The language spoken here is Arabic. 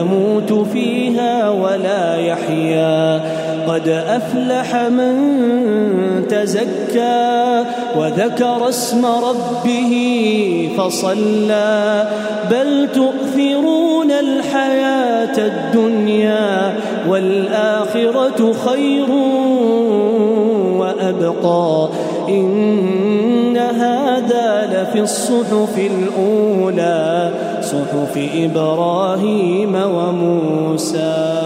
يموت فيها ولا يحيا. قد أفلح من تزكى وذكر اسم ربه فصلى. بل تؤثرون الحياة الدنيا والآخرة خير وأبقى. إن هذا لفي الصحف الأولى. صحف إبراهيم وموسى.